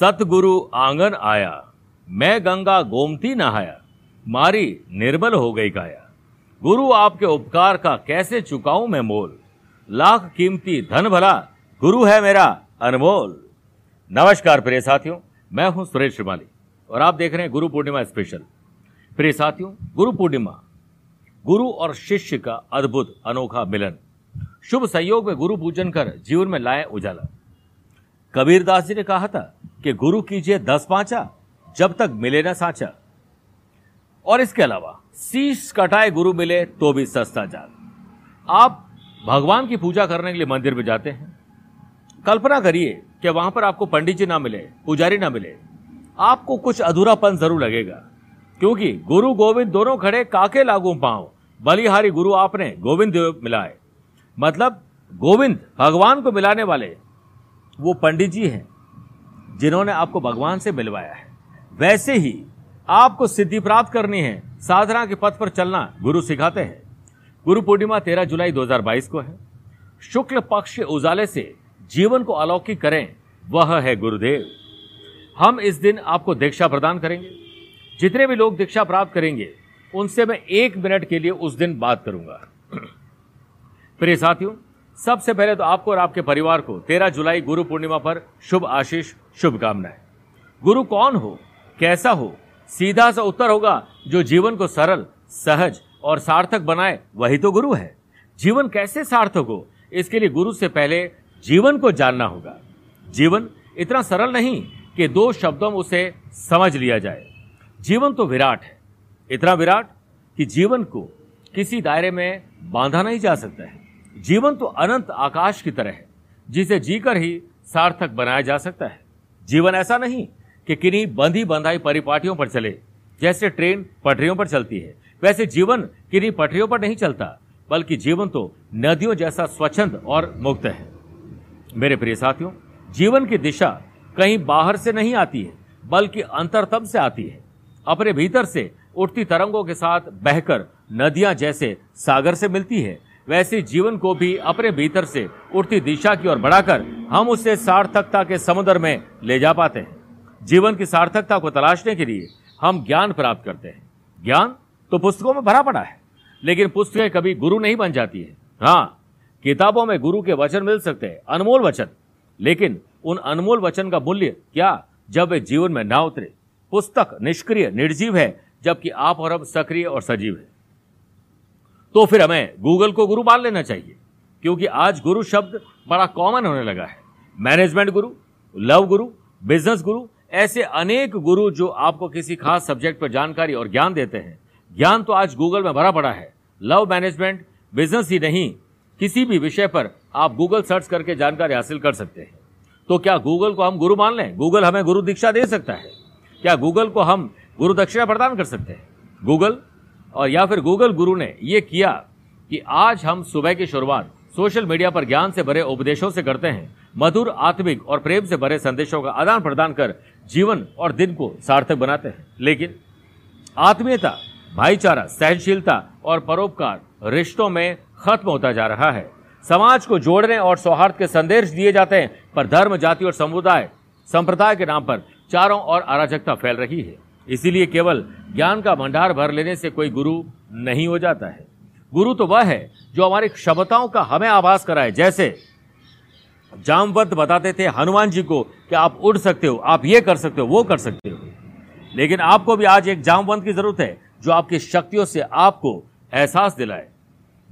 सतगुरु आँगन आया। मैं गंगा गोमती नहाया। मारी निर्मल हो गई काया गुरु आपके उपकार का कैसे चुकाऊं मैं मोल? लाख कीमती धन भला, गुरु है मेरा अनमोल। नमस्कार प्रिय साथियों, मैं हूँ सुरेश श्रीमाली, और आप देख रहे हैं गुरु पूर्णिमा स्पेशल। प्रिय साथियों, गुरु पूर्णिमा, गुरु और शिष्य का अद्भुत अनोखा मिलन। शुभ संयोग में गुरु पूजन कर जीवन में लाए उजाला। कबीरदास जी ने कहा था कि गुरु कीजिए दस पांचा, जब तक मिले ना साचा। और इसके अलावा, शीश कटाए गुरु मिले तो भी सस्ता जाल आप भगवान की पूजा करने के लिए मंदिर में जाते हैं। कल्पना करिए कि वहाँ पर आपको पंडित जी ना मिले, पुजारी ना मिले। आपको कुछ अधूरापन ज़रूर लगेगा। क्योंकि गुरु गोविंद दोनों खड़े काके लागू पाँव, बलिहारी गुरु आपने गोविंद मिलाए। मतलब गोविंद भगवान को मिलाने वाले वो पंडित जी हैं, जिन्होंने आपको भगवान से मिलवाया है। वैसे ही आपको सिद्धि प्राप्त करनी है, साधना के पथ पर चलना गुरु सिखाते हैं। गुरु पूर्णिमा तेरह जुलाई 2022 को है। शुक्ल पक्ष के उजाले से जीवन को अलौकिक करें, वह है गुरुदेव। हम इस दिन आपको दीक्षा प्रदान करेंगे। जितने भी लोग दीक्षा प्राप्त करेंगे, उनसे मैं एक मिनट के लिए उस दिन बात करूँगा। प्रिय साथियों सबसे पहले तो आपको और आपके परिवार को 13 जुलाई गुरु पूर्णिमा पर शुभ आशीष, शुभकामनाएँ। गुरु कौन हो? कैसा हो? सीधा सा उत्तर होगा, जो जीवन को सरल, सहज और सार्थक बनाए, वही तो गुरु है। जीवन कैसे सार्थक हो? इसके लिए गुरु से पहले जीवन को जानना होगा। जीवन इतना सरल नहीं कि दो शब्दों में उसे समझ लिया जाए। जीवन तो विराट है। इतना विराट कि जीवन को किसी दायरे में बांधा नहीं जा सकता है। जीवन तो अनंत आकाश की तरह है, जिसे जीकर ही सार्थक बनाया जा सकता है। जीवन ऐसा नहीं कि किन्हीं बंधी बंधाई परिपाटियों पर चले, जैसे ट्रेन पटरियों पर चलती है। वैसे जीवन किन्हीं पटरियों पर नहीं चलता, बल्कि जीवन तो नदियों जैसा स्वच्छंद और मुक्त है। मेरे प्रिय साथियों, जीवन की दिशा कहीं बाहर से नहीं आती है, बल्कि अंतरतम से आती है। अपने भीतर से उठती तरंगों के साथ बहकर नदियाँ जैसे सागर से मिलती है वैसे जीवन को भी अपने भीतर से उठती दिशा की ओर बढ़ाकर हम उसे सार्थकता के समुद्र में ले जा पाते हैं। जीवन की सार्थकता को तलाशने के लिए हम ज्ञान प्राप्त करते हैं। ज्ञान तो पुस्तकों में भरा पड़ा है, लेकिन पुस्तकें कभी गुरु नहीं बन जाती है। हाँ किताबों में गुरु के वचन मिल सकते हैं, अनमोल वचन। लेकिन उन अनमोल वचन का मूल्य क्या जब वे जीवन में ना उतरे? पुस्तक निष्क्रिय, निर्जीव है, जबकि आप और अब सक्रिय और सजीव है। तो फिर हमें गूगल को गुरु मान लेना चाहिए, क्योंकि आज गुरु शब्द बड़ा कॉमन होने लगा है। मैनेजमेंट गुरु लव गुरु बिज़नेस गुरु, ऐसे अनेक गुरु जो आपको किसी खास सब्जेक्ट पर जानकारी और ज्ञान देते हैं। ज्ञान तो आज गूगल में भरा पड़ा है। लव मैनेजमेंट बिज़नेस ही नहीं, किसी भी विषय पर आप गूगल सर्च करके जानकारी हासिल कर सकते हैं। तो क्या गूगल को हम गुरु मान लें? गूगल हमें गुरु दीक्षा दे सकता है। क्या गूगल को हम गुरु दक्षिणा प्रदान कर सकते हैं? गूगल और या फिर गूगल गुरु ने ये किया कि आज हम सुबह की शुरुआत सोशल मीडिया पर ज्ञान से भरे उपदेशों से करते हैं, मधुर, आत्मिक और प्रेम से भरे संदेशों का आदान प्रदान कर जीवन और दिन को सार्थक बनाते हैं। लेकिन आत्मीयता, भाईचारा, सहनशीलता और परोपकार रिश्तों में खत्म होता जा रहा है। समाज को जोड़ने और सौहार्द के संदेश दिए जाते हैं, पर धर्म, जाति और समुदाय, संप्रदाय के नाम पर चारों ओर अराजकता फैल रही है। इसीलिए केवल ज्ञान का भंडार भर लेने से कोई गुरु नहीं हो जाता है। गुरु तो वह है जो हमारी क्षमताओं का हमें आभास कराए। जैसे जामवंत बताते थे हनुमान जी को कि आप उड़ सकते हो, आप ये कर सकते हो, वो कर सकते हो। लेकिन आपको भी आज एक जामवंत की ज़रूरत है जो आपकी शक्तियों से आपको एहसास दिलाए,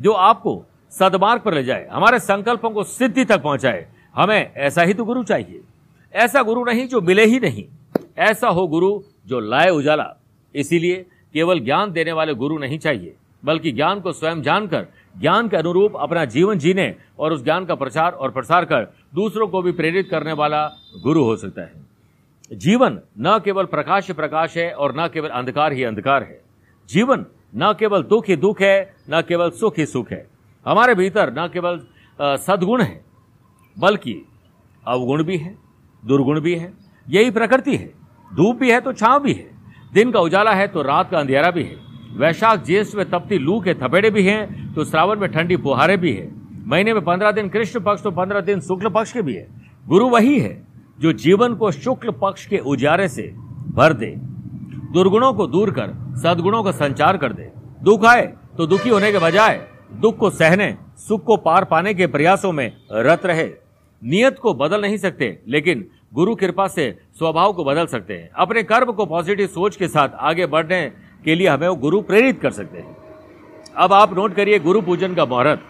जो आपको सदमार्ग पर ले जाए, हमारे संकल्पों को सिद्धि तक पहुँचाए। हमें ऐसा ही तो गुरु चाहिए। ऐसा गुरु नहीं जो मिले ही नहीं। ऐसा हो गुरु जो लाए उजाला। इसीलिए केवल ज्ञान देने वाले गुरु नहीं चाहिए, बल्कि ज्ञान को स्वयं जानकर, ज्ञान के अनुरूप अपना जीवन जीने और उस ज्ञान का प्रचार और प्रसार कर दूसरों को भी प्रेरित करने वाला गुरु हो सकता है। जीवन न केवल प्रकाश प्रकाश है और न केवल अंधकार ही अंधकार है। जीवन न केवल दुख ही दुख है, न केवल सुख ही सुख है। हमारे भीतर न केवल सदगुण है, बल्कि अवगुण भी है, दुर्गुण भी है, यही प्रकृति है। धूप भी है तो छांव भी है। दिन का उजाला है तो रात का अंधेरा भी है। वैशाख ज्येष्ठ में तपती लू के थपेड़े भी हैं तो श्रावण में ठंडी फुहारे भी है। महीने में पंद्रह दिन कृष्ण पक्ष तो पंद्रह दिन शुक्ल पक्ष के भी है। गुरु वही है जो जीवन को शुक्ल पक्ष के उजारे से भर दे। दुर्गुणों को दूर कर, सदगुणों का संचार कर दे। दुख आए तो दुखी होने के बजाय दुख को सहने, सुख को पार पाने के प्रयासों में रत रहे। नियत को बदल नहीं सकते, लेकिन गुरु कृपा से स्वभाव को बदल सकते हैं। अपने कर्म को पॉजिटिव सोच के साथ आगे बढ़ने के लिए हमें वो गुरु प्रेरित कर सकते हैं। अब आप नोट करिए गुरु पूजन का मुहूर्त।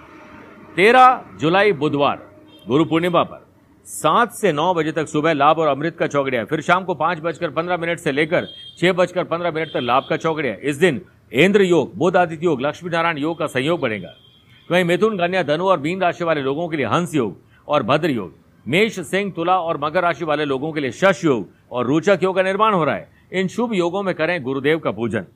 तेरह जुलाई बुधवार, गुरु पूर्णिमा पर। सात से नौ बजे तक सुबह लाभ और अमृत का चौकड़िया फिर शाम को पाँच बजकर पंद्रह मिनट से लेकर छह बजकर पंद्रह मिनट तक लाभ का चौकड़िया इस दिन इंद्र योग बुद्ध आदित्य योग, लक्ष्मी नारायण योग का संयोग बनेगा। वहीं मिथुन, कन्या, धनु और मीन राशि वाले लोगों के लिए हंस योग और भद्र योग। मेष, सिंह, तुला और मकर राशि वाले लोगों के लिए शश योग और रोचक योग का निर्माण हो रहा है। इन शुभ योगों में करें गुरुदेव का पूजन।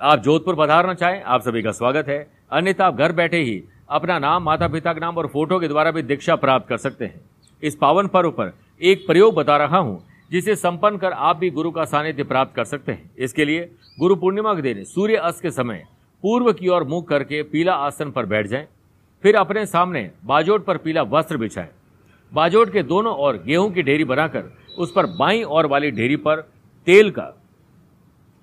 आप जोधपुर पधारना चाहें, आप सभी का स्वागत है। अन्यथा आप घर बैठे ही अपना नाम माता पिता का नाम और फ़ोटो के द्वारा भी दीक्षा प्राप्त कर सकते हैं। इस पावन पर्व पर एक प्रयोग बता रहा हूँ, जिसे संपन्न कर आप भी गुरु का सानिध्य प्राप्त कर सकते हैं। इसके लिए गुरु पूर्णिमा के दिन सूर्य अस्त के समय पूर्व की ओर मुख करके पीला आसन पर बैठ जाएँ, फिर अपने सामने बाजोट पर पीला वस्त्र बिछाएँ। बाजोट के दोनों ओर गेहूँ की ढेरी बनाकर उस पर बाई ओर वाली ढेरी पर तेल का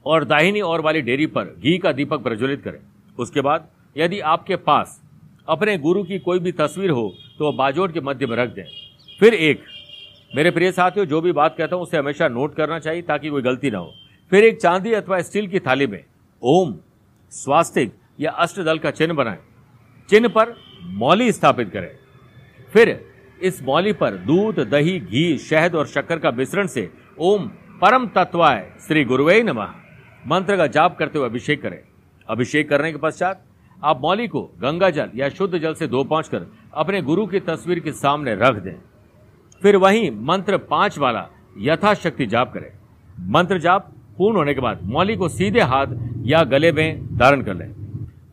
और दाहिनी ओर वाली ढेरी पर घी का दीपक प्रज्वलित करें। उसके बाद यदि आपके पास अपने गुरु की कोई भी तस्वीर हो तो वह बाजोट के मध्य में रख दें। फिर एक, मेरे प्रिय साथियों, जो भी बात कहता हूँ, उसे हमेशा नोट करना चाहिए ताकि कोई गलती ना हो। फिर एक चांदी अथवा स्टील की थाली में ओम, स्वास्तिक या अष्टदल का चिन्ह बनाएँ। चिन्ह पर मौली स्थापित करें। फिर इस मौली पर दूध, दही, घी, शहद और शक्कर का मिश्रण से ओम परम तत्वाय श्री गुरुवे नमः। मंत्र का जाप करते हुए अभिषेक करें। अभिषेक करने के पश्चात आप मौली को गंगा जल या शुद्ध जल से धो पहुँच कर अपने गुरु की तस्वीर के सामने रख दें। फिर वहीं मंत्र पाँच वाला यथाशक्ति जाप करें। मंत्र जाप पूर्ण होने के बाद मौली को सीधे हाथ या गले में धारण कर लें।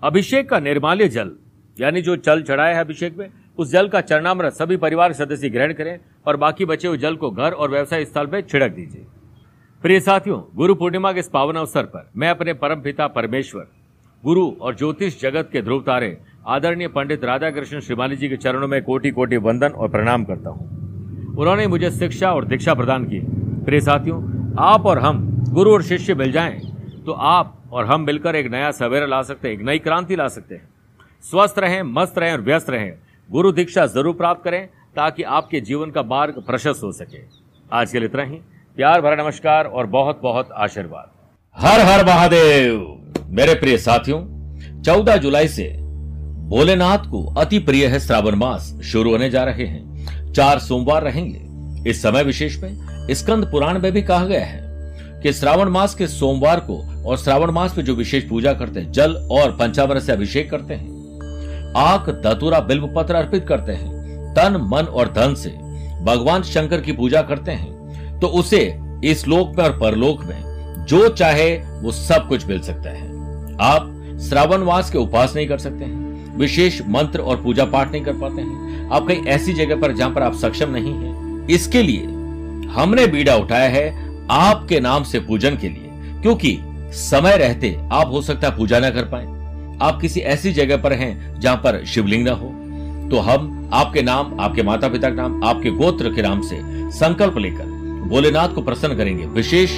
अभिषेक का निर्माल्य जल, यानी जो जल चढ़ाया है अभिषेक में उस जल का चरणामृत सभी परिवार सदस्य ग्रहण करें और बाकी बचे हुए जल को घर और व्यवसाय स्थल पर छिड़क दीजिए। प्रिय साथियों, गुरु पूर्णिमा के इस पावन अवसर पर मैं अपने परम पिता परमेश्वर, गुरु और ज्योतिष जगत के ध्रुव तारे, आदरणीय पंडित राधा कृष्ण श्रीमाली जी के चरणों में कोटि कोटि वंदन और प्रणाम करता हूँ। उन्होंने मुझे शिक्षा और दीक्षा प्रदान की। प्रिय साथियों, आप और हम, गुरु और शिष्य मिल जाएँ तो आप और हम मिलकर एक नया सवेरा ला सकते हैं, एक नई क्रांति ला सकते हैं। स्वस्थ रहें, मस्त रहें और व्यस्त रहें। गुरु दीक्षा ज़रूर प्राप्त करें ताकि आपके जीवन का मार्ग प्रशस्त हो सके। आज के लिए इतना ही। प्यार भरा नमस्कार और बहुत बहुत आशीर्वाद। हर हर महादेव। मेरे प्रिय साथियों, चौदह जुलाई से भोलेनाथ को अति प्रिय है श्रावण मास शुरू होने जा रहे हैं। चार सोमवार रहेंगे। इस समय विशेष में स्कंद पुराण में भी कहा गया है कि श्रावण मास के सोमवार को और श्रावण मास में जो विशेष पूजा करते हैं, जल और पंचामृत से अभिषेक करते हैं। आक दतुरा बिल्व पत्र अर्पित करते हैं, तन, मन और धन से। भगवान शंकर की पूजा करते हैं तो उसे इस लोक में और परलोक में जो चाहे वो सब कुछ मिल सकता है। आप श्रावण मास के उपास नहीं कर सकते हैं, विशेष मंत्र और पूजा पाठ नहीं कर पाते हैं। आप कहीं ऐसी जगह पर जहाँ पर आप सक्षम नहीं है, इसके लिए हमने बीड़ा उठाया है आपके नाम से पूजन के लिए, क्योंकि समय रहते आप हो सकता है पूजा ना कर पाए। आप किसी ऐसी जगह पर हैं जहाँ पर शिवलिंग न हो तो हम आपके नाम, आपके माता पिता के नाम, आपके गोत्र के नाम से संकल्प लेकर भोलेनाथ को प्रसन्न करेंगे। विशेष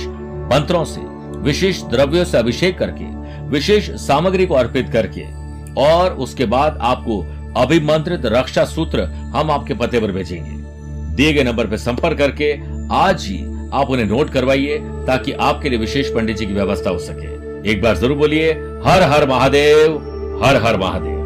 मंत्रों से, विशेष द्रव्यों से अभिषेक करके, विशेष सामग्री को अर्पित करके, और उसके बाद आपको अभिमंत्रित रक्षा सूत्र हम आपके पते पर भेजेंगे। दिए गए नंबर पर संपर्क करके आज ही आप उन्हें नोट करवाइए ताकि आपके लिए विशेष पंडित जी की व्यवस्था हो सके। एक बार ज़रूर बोलिए हर हर महादेव हर हर महादेव।